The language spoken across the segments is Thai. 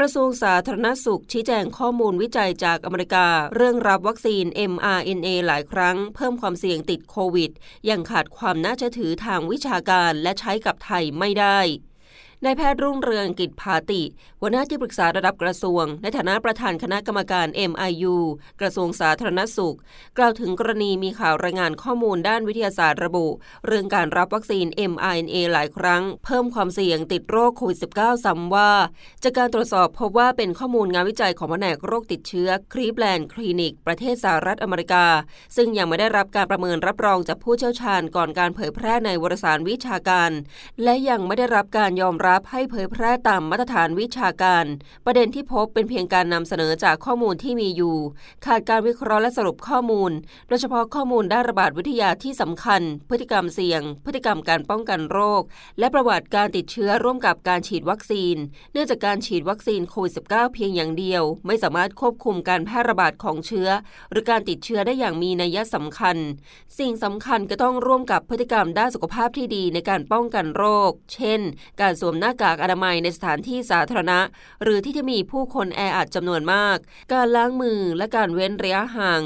กระทรวงสาธารณสุขชี้แจงข้อมูลวิจัยจากอเมริกา เรื่องรับวัคซีน mRNA หลายครั้ง เพิ่มความเสี่ยงติดโควิด ยังขาดความน่าเชื่อถือทางวิชาการและใช้กับไทยไม่ได้ นายแพทย์รุ่งเรืองกิจภาติ หัวหน้าที่ปรึกษาระดับกระทรวง ในฐานะประธานคณะกรรมการ MIU กระทรวงสาธารณสุข กล่าวถึงกรณีมีข่าวรายงานข้อมูลด้านวิทยาศาสตร์ระบุ เรื่องการรับวัคซีน mRNA หลายครั้ง เพิ่มความเสี่ยงติดโรคโควิด -19 ซ้ำว่า จากการตรวจสอบพบว่าเป็นข้อมูลงานวิจัยของแผนกโรคติดเชื้อครีแลนด์คลินิก ประเทศสหรัฐอเมริกา ซึ่งยังไม่ได้รับการประเมินรับรองจากผู้เชี่ยวชาญก่อนการเผยแพร่ในวารสารวิชาการ และยังไม่ได้รับการยอมรับให้เผยแพร่ร่ตามมาตรฐานวิชาการ ประเด็นที่พบเป็นเพียงการนำเสนอจากข้อมูลที่มีอยู่ ขาดการวิเคราะห์และสรุปข้อมูล โดยเฉพาะข้อมูลด้านระบาดวิทยาที่สำคัญ พฤติกรรมเสี่ยง พฤติกรรมการป้องกันโรค และประวัติการติดเชื้อร่วมกับการฉีดวัคซีน เนื่องจากการฉีดวัคซีนโควิด -19 เพียงอย่างเดียว ไม่สามารถควบคุมการแพร่ระบาดของเชื้อ หรือการติดเชื้อได้อย่างมีนัยสำคัญ สิ่งสำคัญก็ต้องร่วมกับพฤติกรรมด้านสุขภาพที่ดีในการป้องกันโรค เช่น การสวมหน้ากากอนามัยในสถานที่สาธารณะ หรือที่ที่มีผู้คนแออัดจำนวนมาก การล้างมือและการเว้นระยะห่าง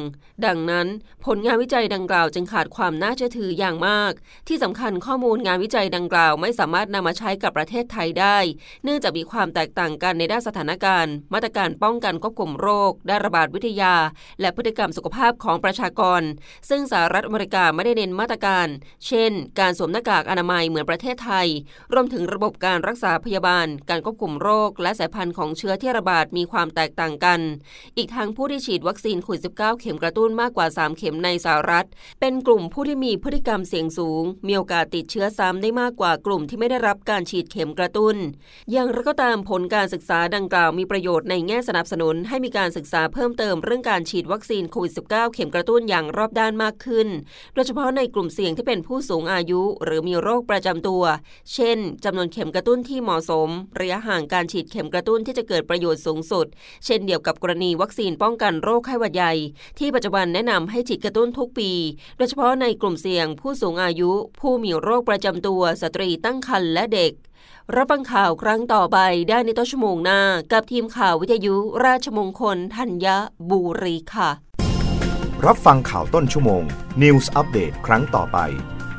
ดังนั้น ผลงานวิจัยดังกล่าวจึงขาดความน่าเชื่อถืออย่างมาก ที่สำคัญข้อมูลงานวิจัยดังกล่าว ไม่สามารถนำมาใช้กับประเทศไทยได้ เนื่องจากมีความแตกต่างกันในด้านสถานการณ์ มาตรการป้องกันควบคุมโรคด้านระบาดวิทยา และพฤติกรรมสุขภาพของประชากร ซึ่งสหรัฐอเมริกาไม่ได้เน้นมาตรการ เช่น การสวมหน้ากากอนามัยเหมือนประเทศไทย รวมถึงระบบการรักษาพยาบาล การควบคุมโรค และสายพันธุ์ของเชื้อที่ระบาดมีความแตกต่างกัน อีกทั้งผู้ที่ฉีดวัคซีนโควิด -19 เข็มกระตุ้นมากกว่า 3 เข็มในสหรัฐ เป็นกลุ่มผู้ที่มีพฤติกรรมเสี่ยงสูง มีโอกาสติดเชื้อซ้ำได้มากกว่ากลุ่มที่ไม่ได้รับการฉีดเข็มกระตุ้น อย่างไรก็ตามผลการศึกษาดังกล่าวมีประโยชน์ในแง่สนับสนุน ให้มีการศึกษาเพิ่มเติมเรื่องการฉีดวัคซีนโควิด -19 เข็มกระตุ้นอย่างรอบด้านมากขึ้น โดยเฉพาะในกลุ่มเสี่ยงที่เป็นผู้สูงอายุ หรือมีโรคประจำตัว เช่นจำนวนเข็มกระตุ้นุ้นที่เหมาะสม ระยะห่างการฉีดเข็มกระตุ้นที่จะเกิดประโยชน์สูงสุด เช่นเดียวกับกรณีวัคซีนป้องกันโรคไข้หวัดใหญ่ ที่ปัจจุบันแนะนำให้ฉีดกระตุ้นทุกปี โดยเฉพาะในกลุ่มเสี่ยง ผู้สูงอายุ ผู้มีโรคประจำตัว สตรีตั้งครรภ์และเด็ก รับฟังข่าวครั้งต่อไปได้ในต้นชั่วโมงหน้า กับทีมข่าววิทยุราชมงคลธัญบุรีค่ะ รับฟังข่าวต้นชั่วโมง News อัปเดตครั้งต่อไป